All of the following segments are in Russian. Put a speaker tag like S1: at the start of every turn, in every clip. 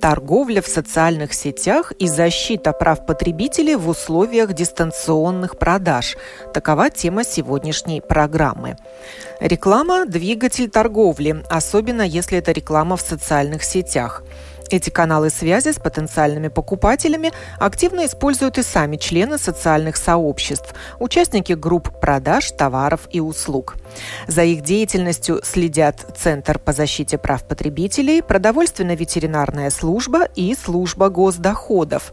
S1: торговля в социальных сетях и защита прав потребителей в условиях дистанционных продаж. Такова тема сегодняшней программы. Реклама – двигатель торговли, особенно если это реклама в социальных сетях – эти каналы связи с потенциальными покупателями активно используют и сами члены социальных сообществ, участники групп продаж товаров и услуг. За их деятельностью следят Центр по защите прав потребителей, Продовольственно-ветеринарная служба и Служба госдоходов.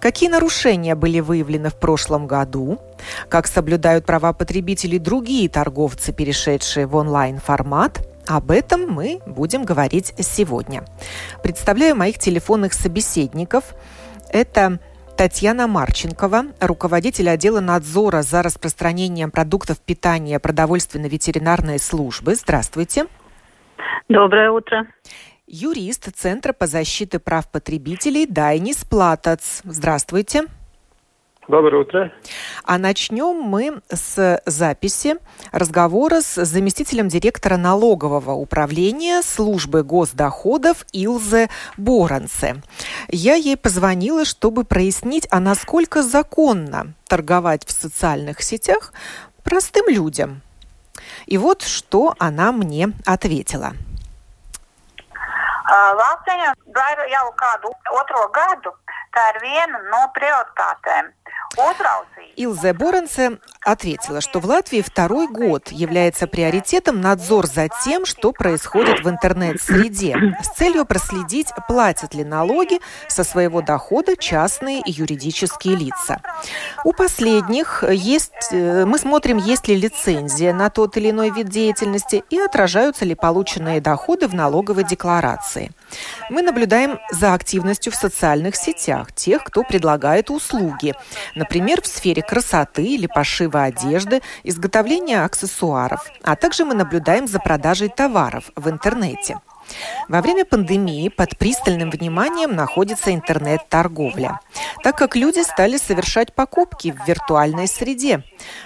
S1: Какие нарушения были выявлены в прошлом году? Как соблюдают права потребителей другие торговцы, перешедшие в онлайн-формат – об этом мы будем говорить сегодня. Представляю моих телефонных собеседников. Это Татьяна Марченкова, руководитель отдела надзора за распространением продуктов питания продовольственно-ветеринарной службы. Здравствуйте.
S2: Доброе утро.
S1: Юрист Центра по защите прав потребителей Дайнис Платац. Здравствуйте.
S3: Доброе утро.
S1: А начнем мы с записи разговора с заместителем директора налогового управления службы госдоходов Илзе Боранце. Я ей позвонила, чтобы прояснить, а насколько законно торговать в социальных сетях простым людям. И вот что она мне ответила.
S2: Latvija jau kādu otro gadu Tā ir viena no prioritātēm.
S1: Uzraudzība. Ilze Burense ответила, что в Латвии второй год является приоритетом надзор за тем, что происходит в интернет-среде, с целью проследить, платят ли налоги со своего дохода частные и юридические лица. У последних есть, э, мы смотрим, есть ли лицензия на тот или иной вид деятельности и отражаются ли полученные доходы в налоговой декларации. Мы наблюдаем за активностью в социальных сетях тех, кто предлагает услуги, например, в сфере красоты или пошива одежды, изготовления аксессуаров, а также мы наблюдаем за продажей товаров в интернете. Во время пандемии под пристальным вниманием находится интернет-торговля, так как люди стали совершать покупки в виртуальной среде.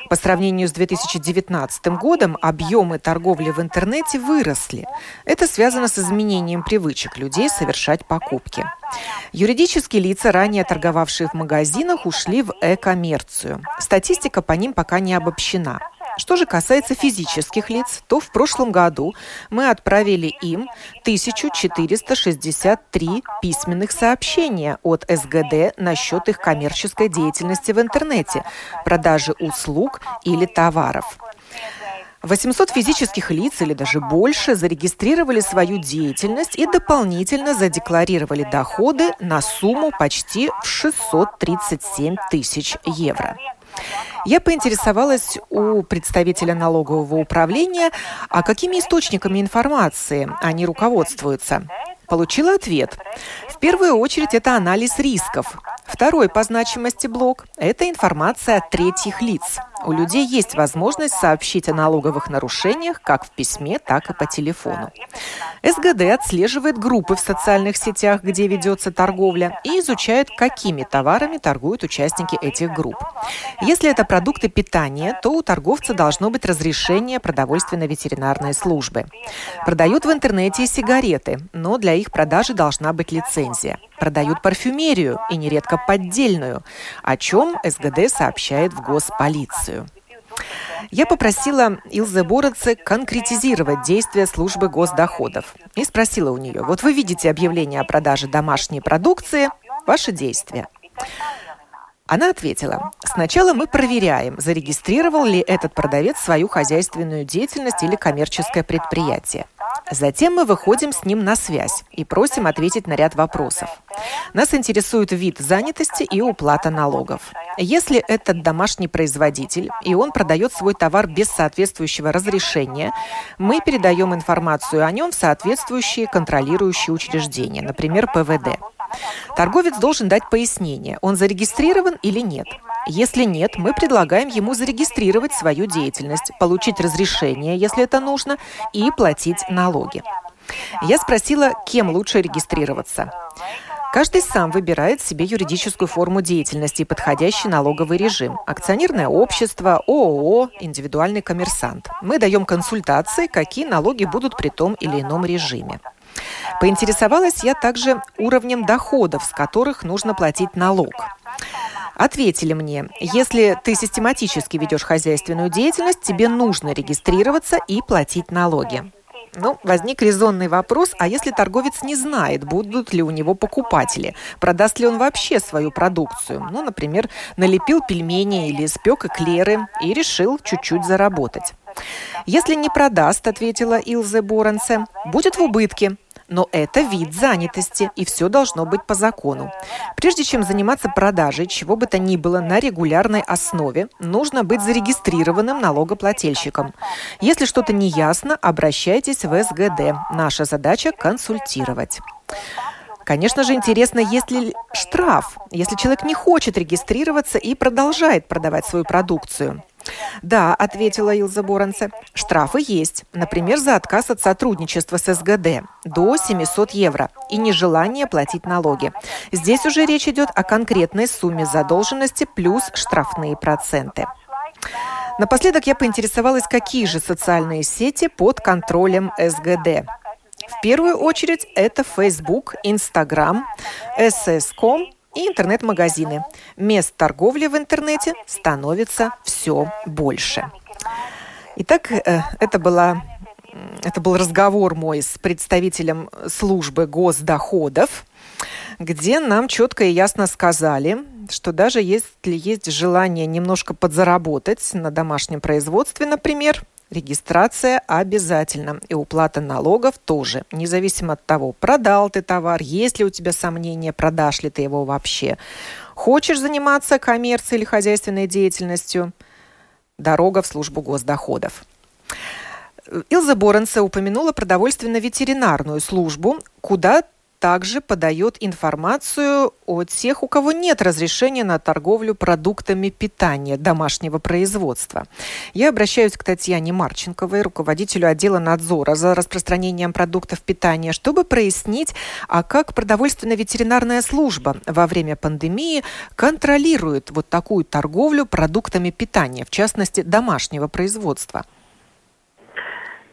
S1: По сравнению с 2019 годом объемы торговли в интернете выросли. Это связано с изменением привычек людей совершать покупки. Юридические лица, ранее торговавшие в магазинах, ушли в э-коммерцию. Статистика по ним пока не обобщена. Что же касается физических лиц, то в прошлом году мы отправили им 1463 письменных сообщения от СГД насчет их коммерческой деятельности в интернете, продажи услуг или товаров. 800 физических лиц или даже больше зарегистрировали свою деятельность и дополнительно задекларировали доходы на сумму почти в 637 тысяч евро. Я поинтересовалась у представителя налогового управления, а какими источниками информации они руководствуются. Получила ответ. В первую очередь это анализ рисков. Второй по значимости блок – это информация от третьих лиц – у людей есть возможность сообщить о налоговых нарушениях как в письме, так и по телефону. СГД отслеживает группы в социальных сетях, где ведется торговля, и изучает, какими товарами торгуют участники этих групп. Если это продукты питания, то у торговца должно быть разрешение продовольственно-ветеринарной службы. Продают в интернете и сигареты, но для их продажи должна быть лицензия. Продают парфюмерию, и нередко поддельную, о чем СГД сообщает в госполицию. Я попросила Илзе Бородце конкретизировать действия службы госдоходов и спросила у нее, вот вы видите объявление о продаже домашней продукции, ваши действия. Она ответила, сначала мы проверяем, зарегистрировал ли этот продавец свою хозяйственную деятельность или коммерческое предприятие. Затем мы выходим с ним на связь и просим ответить на ряд вопросов. Нас интересует вид занятости и уплата налогов. Если этот домашний производитель и он продает свой товар без соответствующего разрешения, мы передаем информацию о нем в соответствующие контролирующие учреждения, например, ПВД. Торговец должен дать пояснение, он зарегистрирован или нет. Если нет, мы предлагаем ему зарегистрировать свою деятельность, получить разрешение, если это нужно, и платить налоги. Я спросила, кем лучше регистрироваться. Каждый сам выбирает себе юридическую форму деятельности и подходящий налоговый режим. Акционерное общество, ООО, индивидуальный коммерсант. Мы даем консультации, какие налоги будут при том или ином режиме. Поинтересовалась я также уровнем доходов, с которых нужно платить налог. Ответили мне, если ты систематически ведешь хозяйственную деятельность, тебе нужно регистрироваться и платить налоги. Ну, возник резонный вопрос, а если торговец не знает, будут ли у него покупатели, продаст ли он вообще свою продукцию? Ну, например, налепил пельмени или спек эклеры и решил чуть-чуть заработать. Если не продаст, ответила Илзе Боранце, будет в убытке, но это вид занятости, и все должно быть по закону. Прежде чем заниматься продажей чего бы то ни было на регулярной основе, нужно быть зарегистрированным налогоплательщиком. Если что-то не ясно, обращайтесь в СГД. Наша задача – консультировать. Конечно же, интересно, есть ли штраф, если человек не хочет регистрироваться и продолжает продавать свою продукцию. Да, ответила Илза Боранце. Штрафы есть. Например, за отказ от сотрудничества с СГД до 700 евро и нежелание платить налоги. Здесь уже речь идет о конкретной сумме задолженности плюс штрафные проценты. Напоследок я поинтересовалась, какие же социальные сети под контролем СГД. В первую очередь это Facebook, Instagram, SS.com и интернет-магазины. Мест торговли в интернете становится все больше. Итак, э, это была это был разговор мой с представителем службы госдоходов, где нам четко и ясно сказали, что даже если есть желание немножко подзаработать на домашнем производстве, например, Регистрация обязательна и уплата налогов тоже, независимо от того, продал ты товар, есть ли у тебя сомнения, продашь ли ты его вообще. Хочешь заниматься коммерцией или хозяйственной деятельностью? Дорога в службу госдоходов. Илза Боренце упомянула продовольственно-ветеринарную службу, куда также подает информацию о тех, у кого нет разрешения на торговлю продуктами питания домашнего производства. Я обращаюсь к Татьяне Марченковой, руководителю отдела надзора за распространением продуктов питания, чтобы прояснить, а как продовольственно-ветеринарная служба во время пандемии контролирует вот такую торговлю продуктами питания, в частности домашнего производства.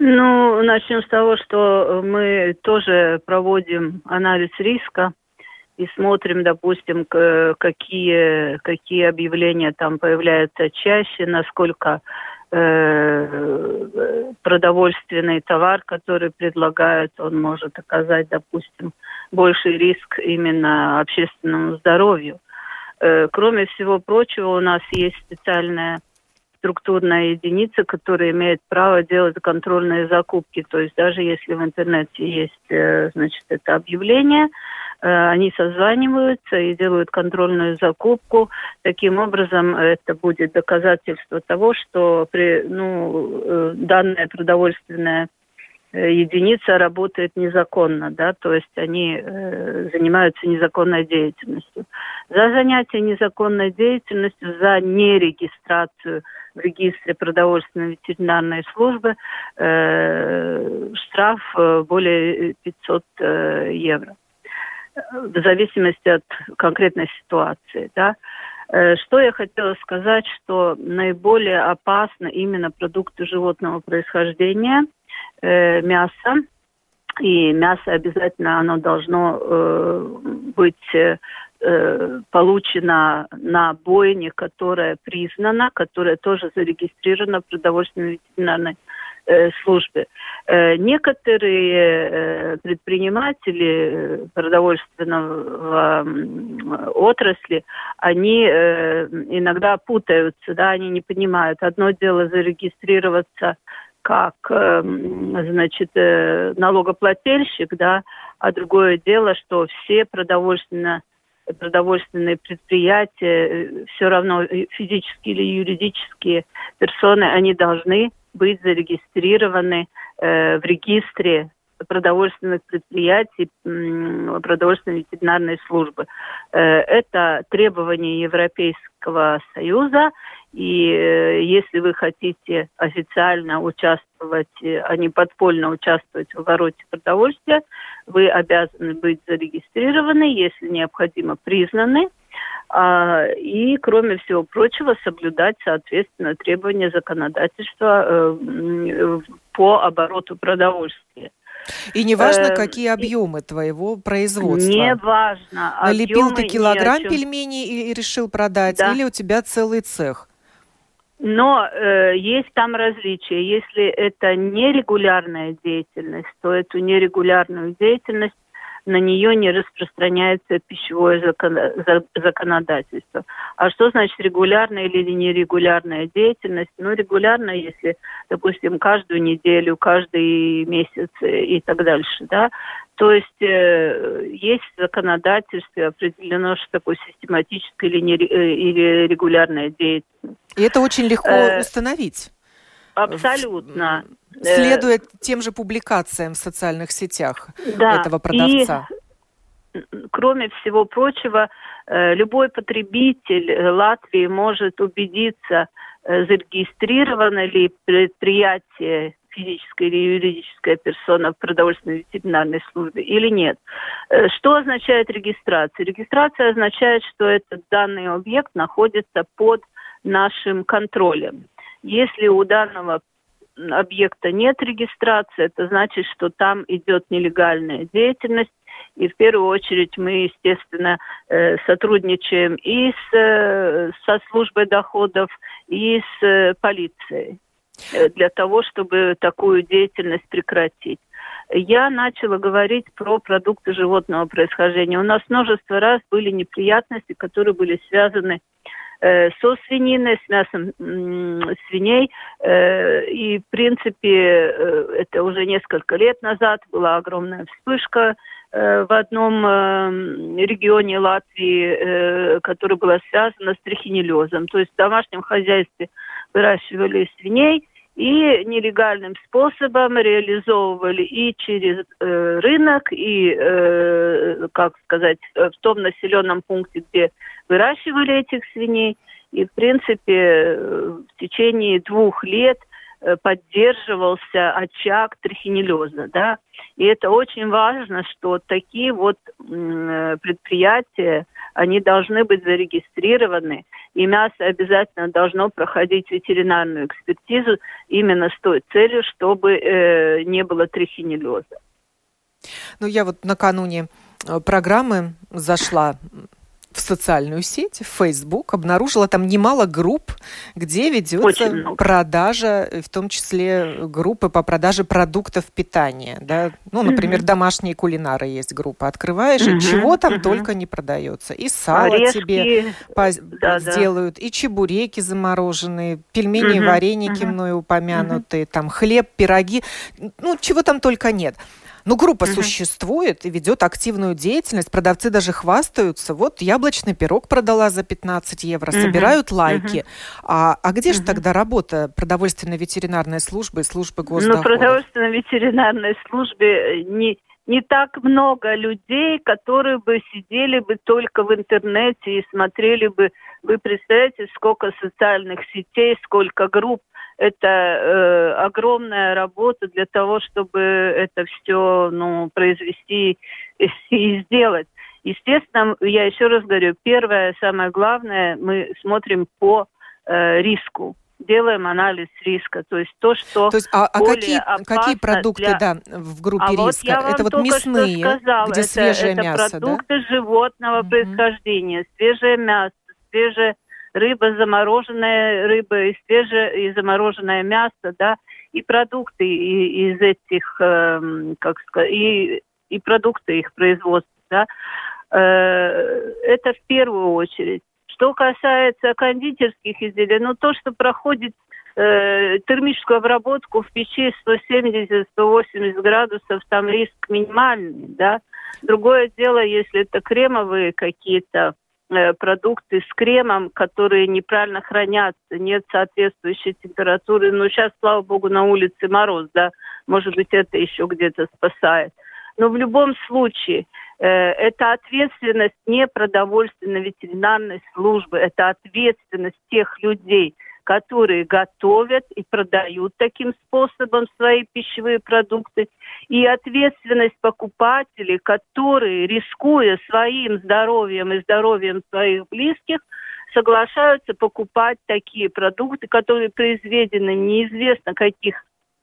S4: Ну, начнем с того, что мы тоже проводим анализ риска и смотрим, допустим, какие, какие объявления там появляются чаще, насколько э, продовольственный товар, который предлагают, он может оказать, допустим, больший риск именно общественному здоровью. Э, кроме всего прочего, у нас есть специальная структурная единица, которая имеет право делать контрольные закупки. То есть даже если в интернете есть, э, значит, это объявление, э, они созваниваются и делают контрольную закупку. Таким образом, это будет доказательство того, что при, ну, э, данное продовольственное Э, единица работает незаконно, да, то есть они э, занимаются незаконной деятельностью. За занятие незаконной деятельностью, за нерегистрацию в регистре продовольственной ветеринарной службы э, штраф э, более 500 э, евро в зависимости от конкретной ситуации, да. Э, что я хотела сказать, что наиболее опасны именно продукты животного происхождения – э, мясо. И мясо обязательно оно должно э, быть э, получено на бойне, которая признана, которая тоже зарегистрирована в продовольственной ветеринарной э, службе. Э, некоторые э, предприниматели продовольственного э, отрасли, они э, иногда путаются, да, они не понимают. Одно дело зарегистрироваться как, эм, значит, э, налогоплательщик, да, а другое дело, что все продовольственно продовольственные предприятия, э, все равно э, физические или юридические персоны, они должны быть зарегистрированы э, в регистре продовольственных предприятий, продовольственной ветеринарной службы. Э, это требование Европейского Союза, и э, если вы хотите официально участвовать, э, а не подпольно участвовать в обороте продовольствия, вы обязаны быть зарегистрированы, если необходимо признаны, а, и, кроме всего прочего, соблюдать, соответственно, требования законодательства по обороту продовольствия.
S1: И не важно, э, какие объемы твоего производства.
S4: Не важно.
S1: Налепил ты килограмм пельменей и решил продать, да. или у тебя целый цех?
S4: Но э, есть там различия. Если это нерегулярная деятельность, то эту нерегулярную деятельность на нее не распространяется пищевое законодательство. А что значит регулярная или нерегулярная деятельность? Ну, регулярная, если, допустим, каждую неделю, каждый месяц и так дальше, да, то есть э, есть в законодательстве определено, что такое систематическая или, не, э, или регулярная деятельность.
S1: И это очень легко э, установить.
S4: Абсолютно.
S1: Следуя э, тем же публикациям в социальных сетях да, этого продавца.
S4: И, кроме всего прочего, э, любой потребитель Латвии может убедиться, зарегистрировано ли предприятие физическая или юридическая персона в продовольственной ветеринарной службе или нет. Э, что означает регистрация? Регистрация означает, что этот данный объект находится под нашим контролем. Если у данного объекта нет регистрации, это значит, что там идет нелегальная деятельность, и в первую очередь мы, естественно, э, сотрудничаем и с, э, со службой доходов, и с полицией. Э, для того, чтобы такую деятельность прекратить. Я начала говорить про продукты животного происхождения. У нас множество раз были неприятности, которые были связаны э, со свининой, с мясом э, свиней. Э, и, в принципе, э, это уже несколько лет назад была огромная вспышка э, в одном э, регионе Латвии, э, которая была связана с трихинеллезом. То есть в домашнем хозяйстве выращивали свиней и нелегальным способом реализовывали и через э, рынок, и, э, как сказать, в том населенном пункте, где выращивали этих свиней. И, в принципе, в течение двух лет Э, поддерживался очаг трихинеллеза, да, и это очень важно, что такие вот э, предприятия, они должны быть зарегистрированы, и мясо обязательно должно проходить ветеринарную экспертизу именно с той целью, чтобы э, не было трихинеллеза.
S1: Ну, я вот накануне э, программы зашла в социальную сеть, в Facebook, обнаружила там немало групп, где ведется продажа, в том числе группы по продаже продуктов питания. Да? Ну, например, mm-hmm. домашние кулинары есть группа. Открываешь, mm-hmm. и чего там mm-hmm. только не продается. И сало Орешки. тебе да, сделают, да. и чебуреки замороженные, пельмени, mm-hmm. вареники мною упомянутые, там хлеб, пироги. Ну, чего там только нет. Ну, группа угу. существует и ведет активную деятельность. Продавцы даже хвастаются. Вот яблочный пирог продала за 15 евро. Угу. Собирают лайки. Угу. А, а где угу. же тогда работа продовольственной ветеринарной службы и службы ну, госдоходов?
S4: Ну, продовольственной ветеринарной службе не не так много людей, которые бы сидели бы только в интернете и смотрели бы. Вы представляете, сколько социальных сетей, сколько групп это э, огромная работа для того, чтобы это все ну, произвести и сделать. Естественно, я еще раз говорю, первое, самое главное, мы смотрим по э, риску делаем анализ риска, то есть то, что
S1: то есть, а, а какие, какие продукты, для... да, в группе а риска?
S4: Вот
S1: это вот мясные,
S4: сказала,
S1: где
S4: это,
S1: свежее
S4: это
S1: мясо,
S4: продукты да? животного угу. происхождения, свежее мясо, свежее рыба, замороженная рыба и свежее и замороженное мясо, да, и продукты из этих, э, как сказать, и, и продукты их производства, да, э, это в первую очередь. Что касается кондитерских изделий, ну то, что проходит э, термическую обработку в печи 170-180 градусов, там риск минимальный, да. Другое дело, если это кремовые какие-то продукты с кремом, которые неправильно хранятся, нет соответствующей температуры. Но сейчас, слава богу, на улице мороз, да, может быть, это еще где-то спасает. Но в любом случае, э, это ответственность не продовольственно-ветеринарной службы, это ответственность тех людей – которые готовят и продают таким способом свои пищевые продукты, и ответственность покупателей, которые, рискуя своим здоровьем и здоровьем своих близких, соглашаются покупать такие продукты, которые произведены неизвестно каких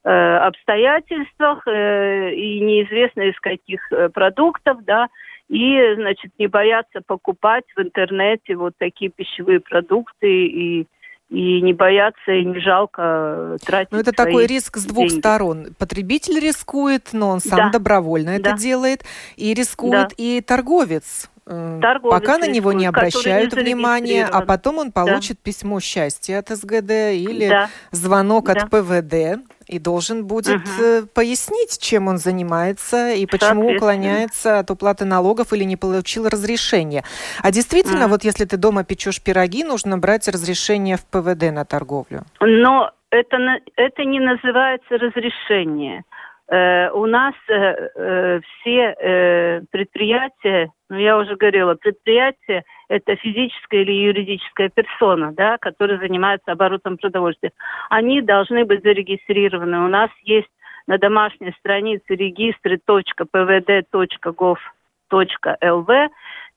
S4: э, обстоятельствах э, и неизвестно из каких э, продуктов, да, и, значит, не боятся покупать в интернете вот такие пищевые продукты и и не бояться и не жалко тратить.
S1: Но это такой риск с двух
S4: деньги.
S1: сторон. Потребитель рискует, но он сам
S4: Да.
S1: добровольно
S4: Да.
S1: это делает, и рискует
S4: Да.
S1: и торговец. Э,
S4: Торговец
S1: Пока на него не обращают
S4: не
S1: внимания, а потом он получит письмо счастья от СГД или
S4: Да.
S1: звонок
S4: Да.
S1: от ПВД и должен будет э, пояснить, чем он занимается и почему уклоняется от уплаты налогов или не получил разрешение. А действительно,
S4: Мгм.
S1: вот если ты дома печешь пироги, нужно брать разрешение в ПВД на торговлю.
S4: Но это, это не называется разрешение. Э, у нас э, э, все предприятия, ну я уже говорила, предприятие это физическая или юридическая персона, да, которая занимается оборотом продовольствия. Они должны быть зарегистрированы. У нас есть на домашней странице регистры.pvd.gov.lv.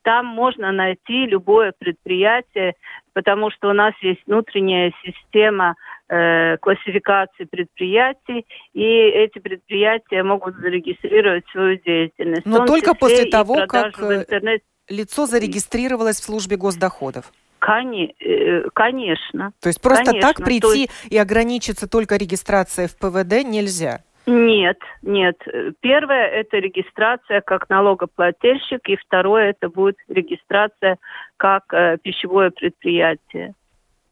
S4: Там можно найти любое предприятие, потому что у нас есть внутренняя система э, классификации предприятий, и эти предприятия могут зарегистрировать свою деятельность.
S1: Но только после того, как, э. Лицо зарегистрировалось в службе госдоходов.
S4: Э, Конечно.
S1: То есть просто
S4: Конечно,
S1: так прийти и ограничиться только регистрацией в ПВД нельзя.
S4: Нет, нет. Первое – это регистрация как налогоплательщик, и второе – это будет регистрация как э, пищевое предприятие.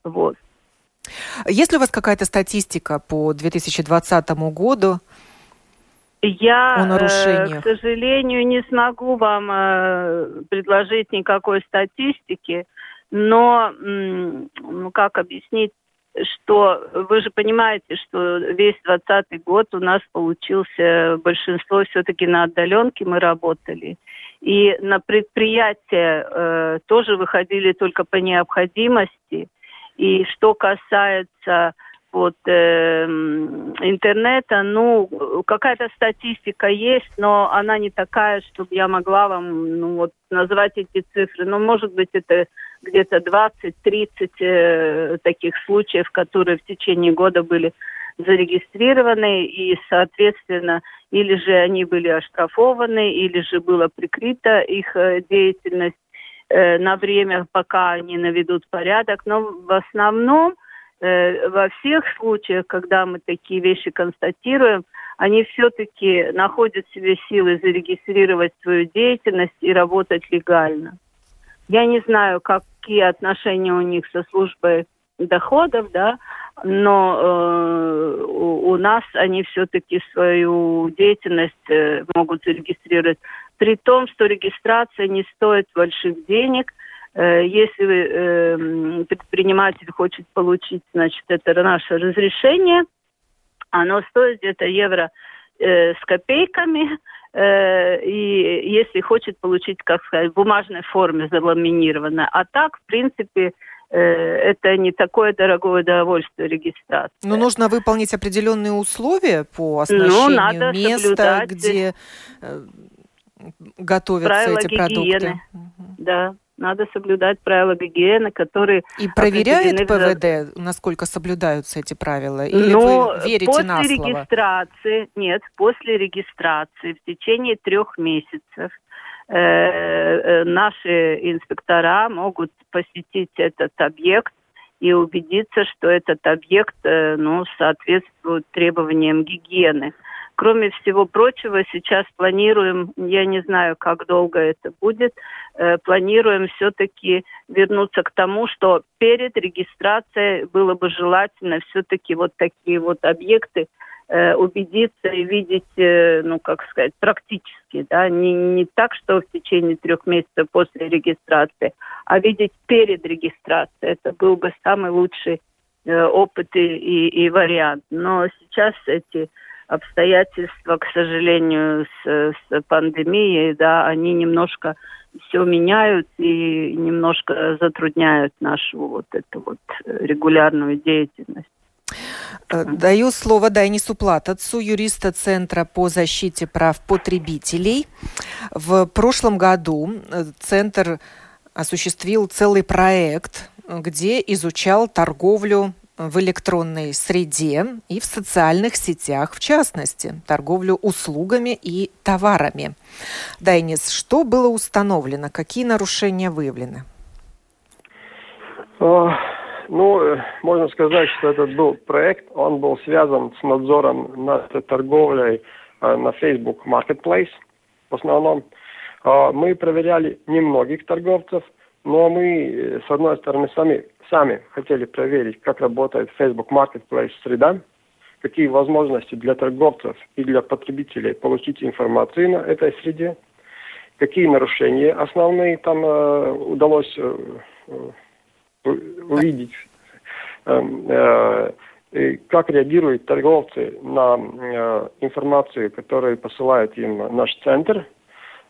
S4: Вот.
S1: Есть ли у вас какая-то статистика по 2020 году?
S4: Я,
S1: О
S4: э, к сожалению, не смогу вам э, предложить никакой статистики, но, ну как объяснить, что вы же понимаете, что весь 2020 год у нас получился большинство все-таки на отдаленке мы работали. И на предприятия э, тоже выходили только по необходимости. И что касается вот э, интернета, ну, какая-то статистика есть, но она не такая, чтобы я могла вам ну, вот, назвать эти цифры. Ну, может быть, это где-то 20-30 э, таких случаев, которые в течение года были зарегистрированы, и, соответственно, или же они были оштрафованы, или же была прикрыта их э, деятельность э, на время, пока они наведут порядок. Но в основном во всех случаях, когда мы такие вещи констатируем, они все-таки находят в себе силы зарегистрировать свою деятельность и работать легально. Я не знаю, какие отношения у них со службой доходов, да, но э, у, у нас они все-таки свою деятельность э, могут зарегистрировать. При том, что регистрация не стоит больших денег. Э, если вы, э, предприниматель хочет получить, значит, это наше разрешение, оно стоит где-то евро э, с копейками, э, и если хочет получить, как сказать, в бумажной форме заламинированное. А так, в принципе, это не такое дорогое удовольствие регистрация.
S1: Но нужно выполнить определенные условия по оснащению
S4: Ну, надо
S1: места, где готовятся
S4: Правила
S1: эти продукты.
S4: гигиены.
S1: Мгм.
S4: Да, надо соблюдать правила гигиены, которые
S1: И проверяет
S4: определены в
S1: ПВД, насколько соблюдаются эти правила? Или
S4: Но
S1: вы верите
S4: после
S1: на слово?
S4: регистрации, нет, после регистрации в течение трех месяцев э, э, наши инспектора могут посетить этот объект и убедиться, что этот объект э, ну, соответствует требованиям гигиены. Кроме всего прочего, сейчас планируем, я не знаю, как долго это будет, э, планируем все-таки вернуться к тому, что перед регистрацией было бы желательно все-таки вот такие вот объекты э, убедиться и видеть, э, ну, как сказать, практически, да, не, не так, что в течение трех месяцев после регистрации, а видеть перед регистрацией. Это был бы самый лучший э, опыт и, и, и вариант. Но сейчас эти обстоятельства, к сожалению, с, с пандемией, да, они немножко все меняют и немножко затрудняют нашу вот эту вот регулярную деятельность.
S1: Э, даю слово Дайнису Платацу, юриста Центра по защите прав потребителей. В прошлом году э, Центр осуществил целый проект, где изучал торговлю в электронной среде и в социальных сетях, в частности, торговлю услугами и товарами. Дайнис, что было установлено? Какие нарушения выявлены?
S3: Ну, э, можно сказать, что этот был проект, он был связан с надзором над торговлей э, на Facebook Marketplace в основном. А, мы проверяли немногих торговцев, но мы, э, с одной стороны, сами, сами хотели проверить, как работает Facebook Marketplace среда, какие возможности для торговцев и для потребителей получить информацию на этой среде, какие нарушения основные там э, удалось увидеть, эм, э, как реагируют торговцы на э, информацию, которую посылает им наш центр,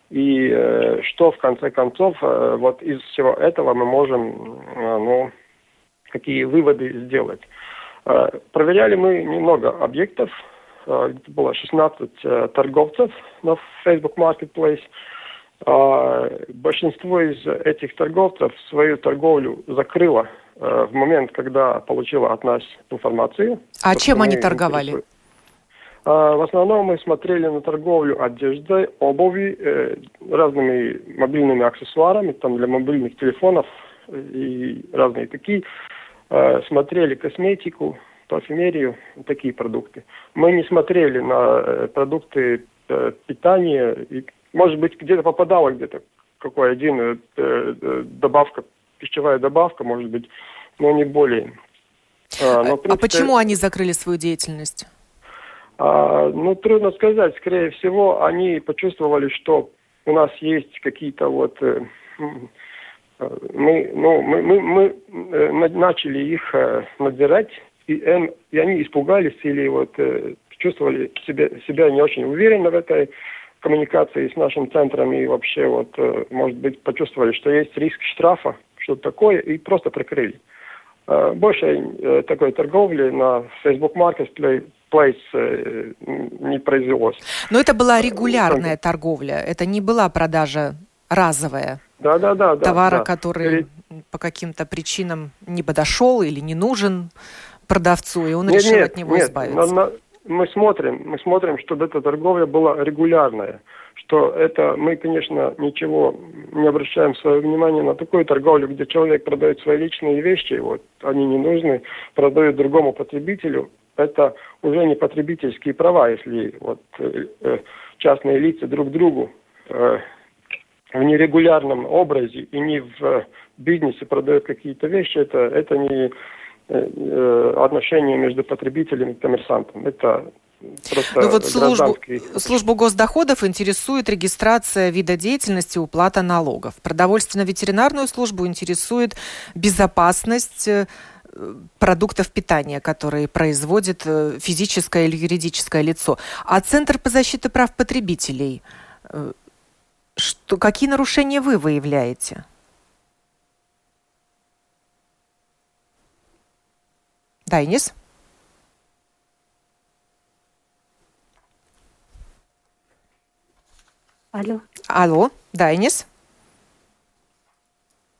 S3: и э, что в конце концов вот из всего этого мы можем, ну, какие выводы сделать. Проверяли мы немного объектов, это было 16 торговцев на Facebook Marketplace, большинство из этих торговцев свою торговлю закрыло э, в момент, когда получила от нас информацию.
S1: А чем они торговали?
S3: В основном мы смотрели на торговлю одеждой, обуви, э, разными мобильными аксессуарами, там для мобильных телефонов и разные такие. А, смотрели косметику, парфюмерию, такие продукты. Мы не смотрели на э, продукты питания и может быть, где-то попадала где-то какой один э, э, добавка, пищевая добавка, может быть, но не более.
S1: А, но, а принципе, а почему они закрыли свою деятельность?
S3: А, ну, трудно сказать. Скорее всего, они почувствовали, что у нас есть какие-то вот... Мы, ну, мы, мы, мы э, начали их э, надзирать, и, э, и они испугались или вот чувствовали себя, себя не очень уверенно в этой коммуникации с нашим центром и вообще вот, может быть, почувствовали, что есть риск штрафа, что-то такое, и просто прикрыли. Больше такой торговли на Facebook Marketplace не произвелось.
S1: Но это была регулярная торговля, это не была продажа разовая.
S3: Да, да, да.
S1: Товара,
S3: да.
S1: который по каким-то причинам не подошел или не нужен продавцу, и он нет, решил нет, от него нет, избавиться. На, на,
S3: мы смотрим, мы смотрим, чтобы эта торговля была регулярная, что это мы, конечно, ничего не обращаем свое внимание на такую торговлю, где человек продает свои личные вещи, вот они не нужны, продает другому потребителю. Это уже не потребительские права, если вот э, э частные лица друг другу э, в нерегулярном образе и не в бизнесе продают какие-то вещи, это, это не Э, э, отношения между потребителем и коммерсантом. Это Просто ну
S1: вот службу, службу госдоходов интересует регистрация вида деятельности, уплата налогов. Продовольственно-ветеринарную службу интересует безопасность э, продуктов питания, которые производит физическое или юридическое лицо. А Центр по защите прав потребителей, что, какие нарушения вы выявляете? Дайнис?
S4: Алло.
S1: Алло, Дайнис?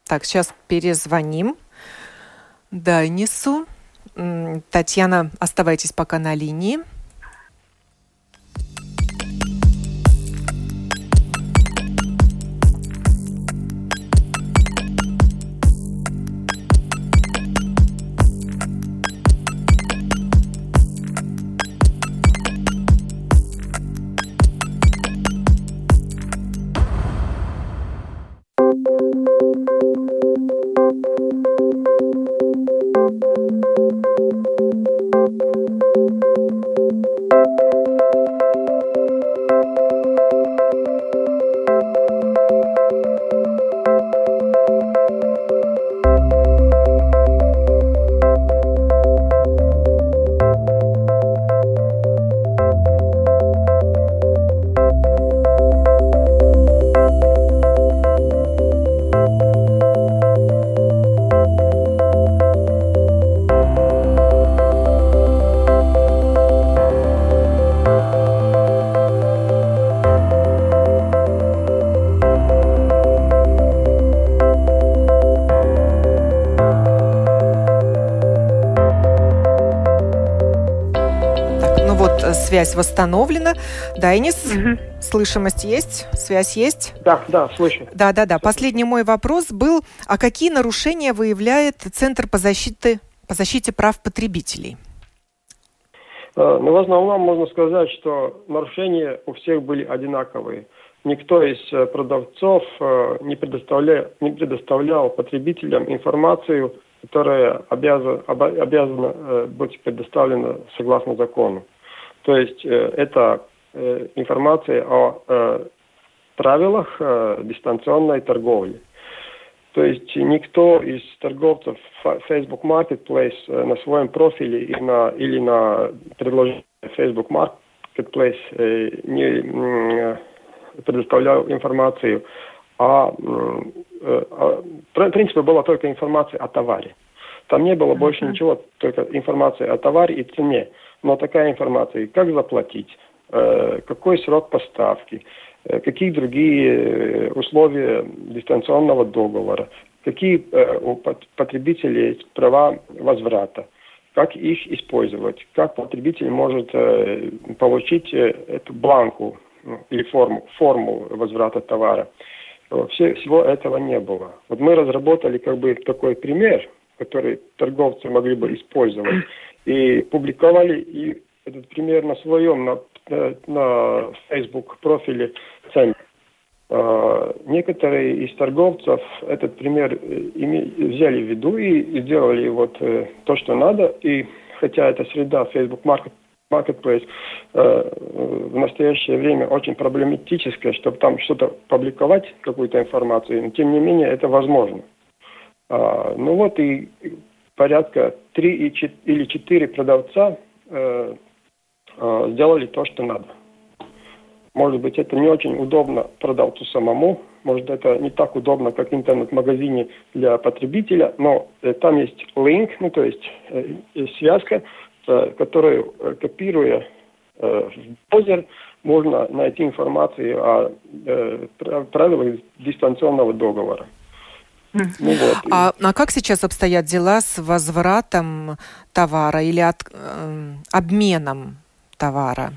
S1: Так, сейчас перезвоним Дайнису. Татьяна, оставайтесь пока на линии. Связь восстановлена. Дайнис, угу. слышимость есть? Связь есть?
S3: Да, да, слышу.
S1: Да, да, да. Последний мой вопрос был, а какие нарушения выявляет Центр по защите, по защите прав потребителей?
S3: Э, ну, в основном можно сказать, что нарушения у всех были одинаковые. Никто из э, продавцов э, не предоставлял, не предоставлял потребителям информацию которая обязана, обязана быть предоставлена согласно закону. То есть э, это э, информация о правилах дистанционной торговли. То есть никто из торговцев Facebook Marketplace на своем профиле и на, или на предложении Facebook Marketplace не предоставлял информацию о, о в принципе, была только информация о товаре. Там не было больше ничего, только информация о товаре и цене. Но такая информация, как заплатить, э, какой срок поставки, э, какие другие э, условия дистанционного договора, какие у потребителей есть права возврата, как их использовать, как потребитель может получить эту бланку ну, или форму, форму возврата товара. Все, всего этого не было. Вот мы разработали как бы такой пример, который торговцы могли бы использовать, и публиковали и этот пример на своем, на, на Facebook профиле центра. Некоторые из торговцев этот пример э, взяли в виду и сделали вот э, то, что надо. И хотя эта среда Facebook Market Marketplace э, в настоящее время очень проблематическая, чтобы там что-то публиковать, какую-то информацию, но тем не менее это возможно. А, ну вот и порядка 3 или 4 продавца э, э, сделали то, что надо. Может быть, это не очень удобно продавцу самому, может, это не так удобно, как интернет-магазине для потребителя, но э, там есть линк, ну, то есть э, связка, Э, которую, э, копируя э, в браузер, можно найти информацию о правилах дистанционного договора.
S1: Ну, вот. а, а как сейчас обстоят дела с возвратом товара или от, э, обменом товара?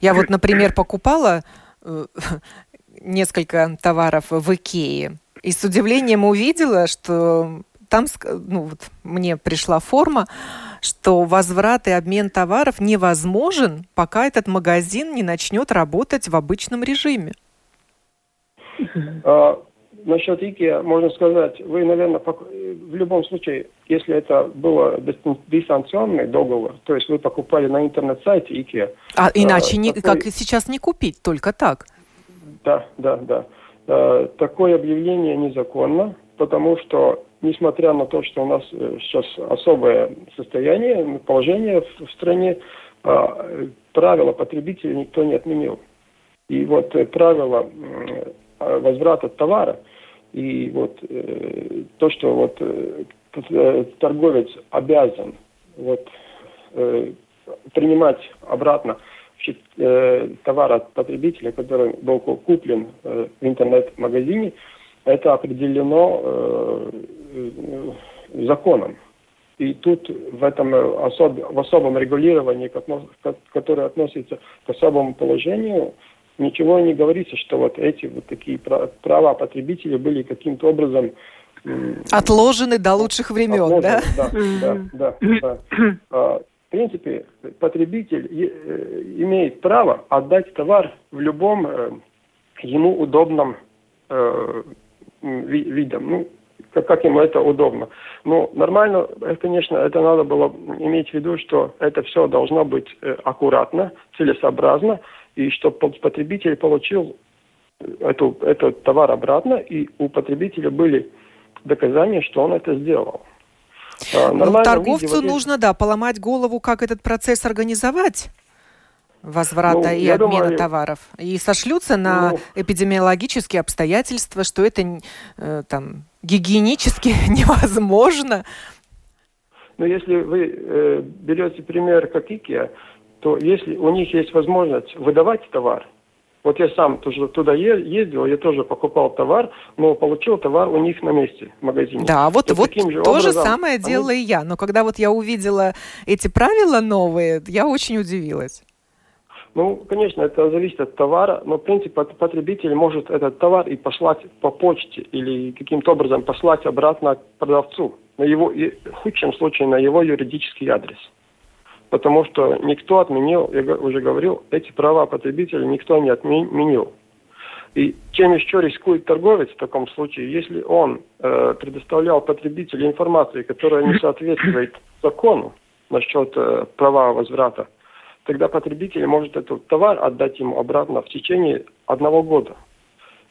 S1: Я вот, например, покупала э, несколько товаров в Икее и с удивлением увидела, что там ну, вот, мне пришла форма, что возврат и обмен товаров невозможен, пока этот магазин не начнет работать в обычном режиме.
S3: А, насчет IKEA можно сказать, вы, наверное, в любом случае, если это было дистанционный договор, то есть вы покупали на интернет-сайте IKEA.
S1: А иначе, а, не, такой... как сейчас, не купить, только так?
S3: Да, да, да. А, такое объявление незаконно, потому что несмотря на то, что у нас э, сейчас особое состояние, положение в стране, правила потребителя никто не отменил. И вот э, правила возврата товара и вот э, то, что вот торговец обязан вот принимать обратно товар от потребителя, который был куплен в интернет-магазине, это определено Э, законом. И тут в этом особ, в особом регулировании, которое относится к особому положению, ничего не говорится, что вот эти вот такие права потребителей были каким-то образом
S1: отложены до лучших времен, отложены, да?
S3: Да, да, да. да. А, в принципе, потребитель э, имеет право отдать товар в любом э, ему удобном видом. Ну, как, как ему это удобно. Ну, нормально, э, конечно, это надо было иметь в виду, что это все должно быть э, аккуратно, целесообразно, и чтобы потребитель получил эту, этот товар обратно, и у потребителя были доказания, что он это сделал.
S1: А, ну, торговцу виде, нужно, да, поломать голову, как этот процесс организовать возврата ну, и обмена думаю, товаров. И сошлются на ну, эпидемиологические обстоятельства, что это э, там гигиенически невозможно.
S3: Но если вы э, берете пример как IKEA, то если у них есть возможность выдавать товар, вот я сам тоже туда ездил, я тоже покупал товар, но получил товар у них на месте в магазине.
S1: Да, вот, вот же то же самое они... делала и я. Но когда вот я увидела эти правила новые, я очень удивилась.
S3: Ну, конечно, это зависит от товара, но, в принципе, потребитель может этот товар и послать по почте или каким-то образом послать обратно к продавцу, на его, в худшем случае, на его юридический адрес. Потому что никто отменил, я уже говорил, эти права потребителя никто не отменил. И чем еще рискует торговец в таком случае, если он э, предоставлял потребителю информацию, которая не соответствует закону насчет э, права возврата, тогда потребитель может этот товар отдать ему обратно в течение одного года.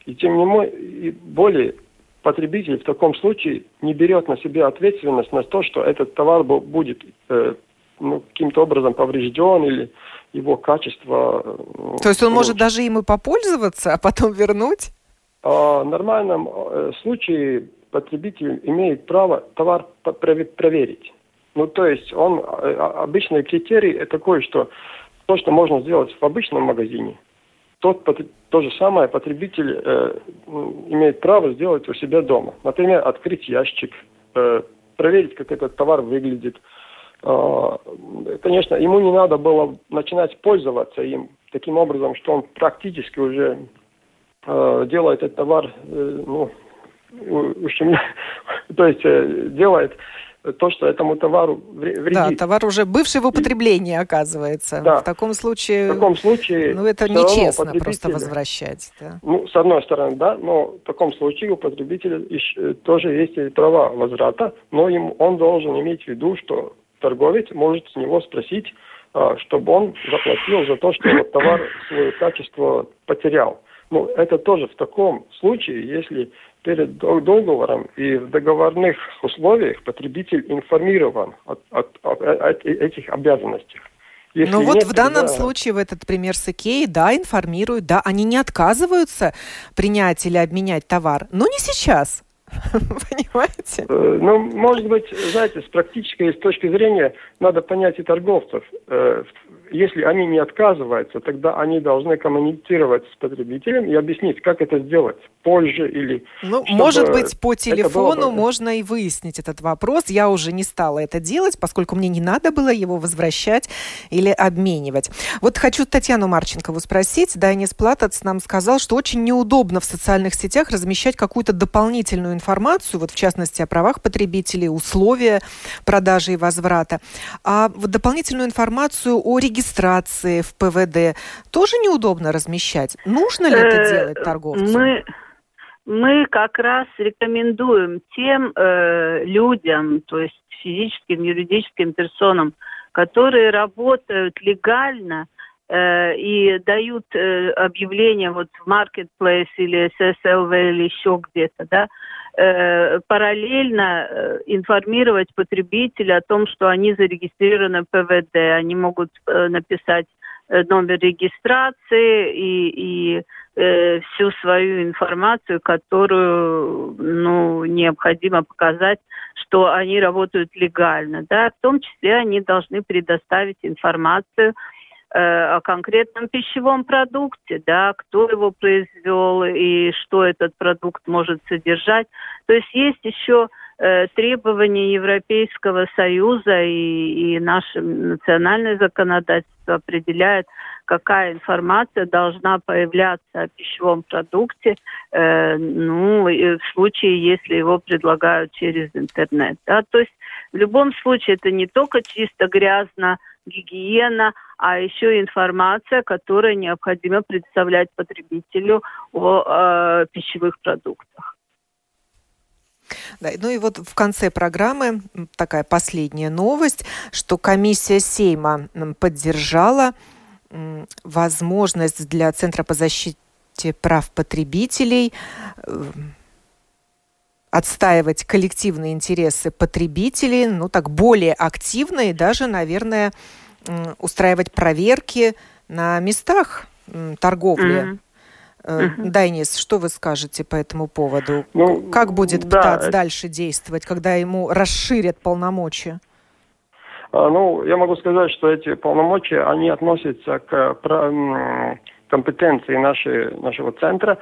S3: И тем не более потребитель в таком случае не берет на себя ответственность на то, что этот товар будет э, ну, каким-то образом поврежден или его качество.
S1: Э, то есть он может даже им и попользоваться, а потом вернуть?
S3: А, в нормальном э, случае потребитель имеет право товар проверить. Ну, то есть он, э, обычный критерий такой, что то, что можно сделать в обычном магазине, тот, то же самое потребитель э, имеет право сделать у себя дома. Например, открыть ящик, э, проверить, как этот товар выглядит, конечно, ему не надо было начинать пользоваться им таким образом, что он практически уже а, делает этот товар, э, ну, ущемля... то есть э, делает то, что этому товару вредит.
S1: Да, товар уже бывший в употреблении, оказывается. Да. В таком случае,
S3: в таком случае
S1: ну, это нечестно просто возвращать. Да.
S3: Ну, с одной стороны, да, но в таком случае у потребителя тоже есть права возврата, но им, он должен иметь в виду, что торговец может с него спросить, а, чтобы он заплатил за то, что товар свое качество потерял. Ну, это тоже в таком случае, если перед договором и в договорных условиях потребитель информирован о, о, о, о этих обязанностях.
S1: Если ну вот в данном тогда... случае, в этот пример с Икеей, да, информируют, да, они не отказываются принять или обменять товар, но не сейчас. Понимаете?
S3: Э, ну, может быть, знаете, с практической с точки зрения надо понять и торговцев. Если они не отказываются, тогда они должны коммуницировать с потребителем и объяснить, как это сделать позже или...
S1: Ну, может быть, по телефону можно и выяснить этот вопрос. Я уже не стала это делать, поскольку мне не надо было его возвращать или обменивать. Вот хочу Татьяну Марченкову спросить. Дайнис Платац нам сказал, что очень неудобно в социальных сетях размещать какую-то дополнительную информацию, вот в частности о правах потребителей, условия продажи и возврата. А вот дополнительную информацию о регистрации в ПВД тоже неудобно размещать. Нужно ли это э, делать торговцу?
S4: Мы мы как раз рекомендуем тем э, людям, то есть физическим, юридическим персонам, которые работают легально э, и дают э, объявления вот в Marketplace или SSLV или еще где-то, да, э, параллельно э, информировать потребителя о том, что они зарегистрированы в ПВД. Они могут э, написать номер регистрации и, и всю свою информацию, которую ну, необходимо показать, что они работают легально. Да? В том числе они должны предоставить информацию о конкретном пищевом продукте, да, кто его произвел и что этот продукт может содержать. То есть есть еще э, требования Европейского Союза и, и наше национальное законодательство определяет, какая информация должна появляться о пищевом продукте, э, ну, в случае, если его предлагают через интернет. Да? То есть в любом случае это не только чисто грязно, гигиена, а еще информация, которая необходимо представлять потребителю о э, пищевых продуктах.
S1: Да, ну и вот в конце программы такая последняя новость, что комиссия Сейма поддержала возможность для Центра по защите прав потребителей э, отстаивать коллективные интересы потребителей, ну так более активно и даже, наверное, устраивать проверки на местах торговли. Mm-hmm. Uh-huh. Дайнис, что вы скажете по этому поводу? Ну, как будет да, ПТАЦ дальше действовать, когда ему расширят полномочия?
S3: А, ну, я могу сказать, что эти полномочия, они относятся к компетенции нашей, нашего центра.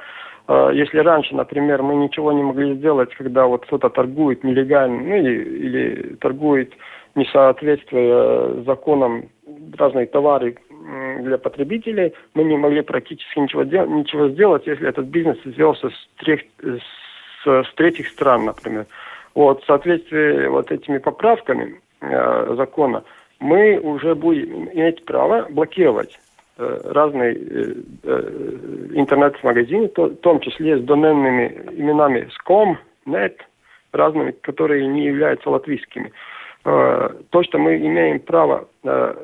S3: А, если раньше, например, мы ничего не могли сделать, когда вот кто-то торгует нелегально, ну или, или торгует не соответствуя законам разные товары для потребителей. Мы не могли практически ничего, ничего сделать, если этот бизнес сделался с, трех, с, с третьих стран, например. Вот, в соответствии вот этими поправками э, закона мы уже будем иметь право блокировать э, разные э, э, интернет-магазины, в том числе с доменными именами SCOM, NET, разными, которые не являются латвийскими. Э, то, что мы имеем право э,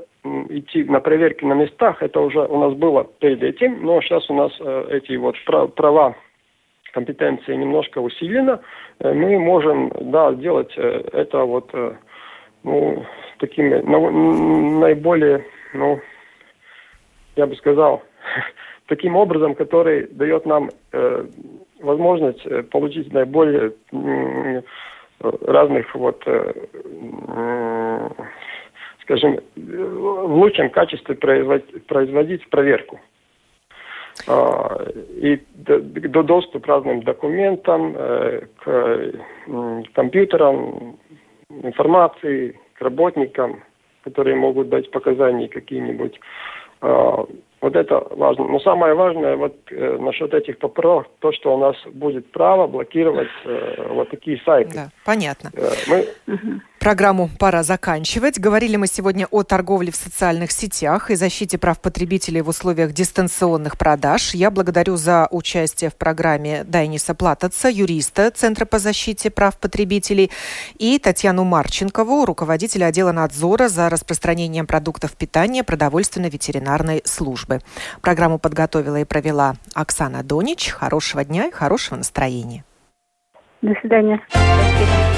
S3: идти на проверки на местах, это уже у нас было перед этим, но сейчас у нас э, эти вот права компетенции немножко усилено, мы можем, да, сделать это вот, ну, такими ну, наиболее, ну, я бы сказал, таким образом, который дает нам э, возможность получить наиболее э, разных вот э, скажем, в лучшем качестве производить, производить проверку. А, и до доступ к разным документам, э, к компьютерам, информации, к работникам, которые могут дать показания какие-нибудь. А, вот это важно. Но самое важное вот э, насчет этих поправок, то, что у нас будет право блокировать э, вот такие сайты.
S1: Да, понятно. Э, мы... Угу. Программу пора заканчивать. Говорили мы сегодня о торговле в социальных сетях и защите прав потребителей в условиях дистанционных продаж. Я благодарю за участие в программе Дайниса Платаца, юриста Центра по защите прав потребителей, и Татьяну Марченкову, руководителя отдела надзора за распространением продуктов питания продовольственно-ветеринарной службы. Программу подготовила и провела Оксана Донич. Хорошего дня и хорошего настроения.
S4: До свидания. Спасибо.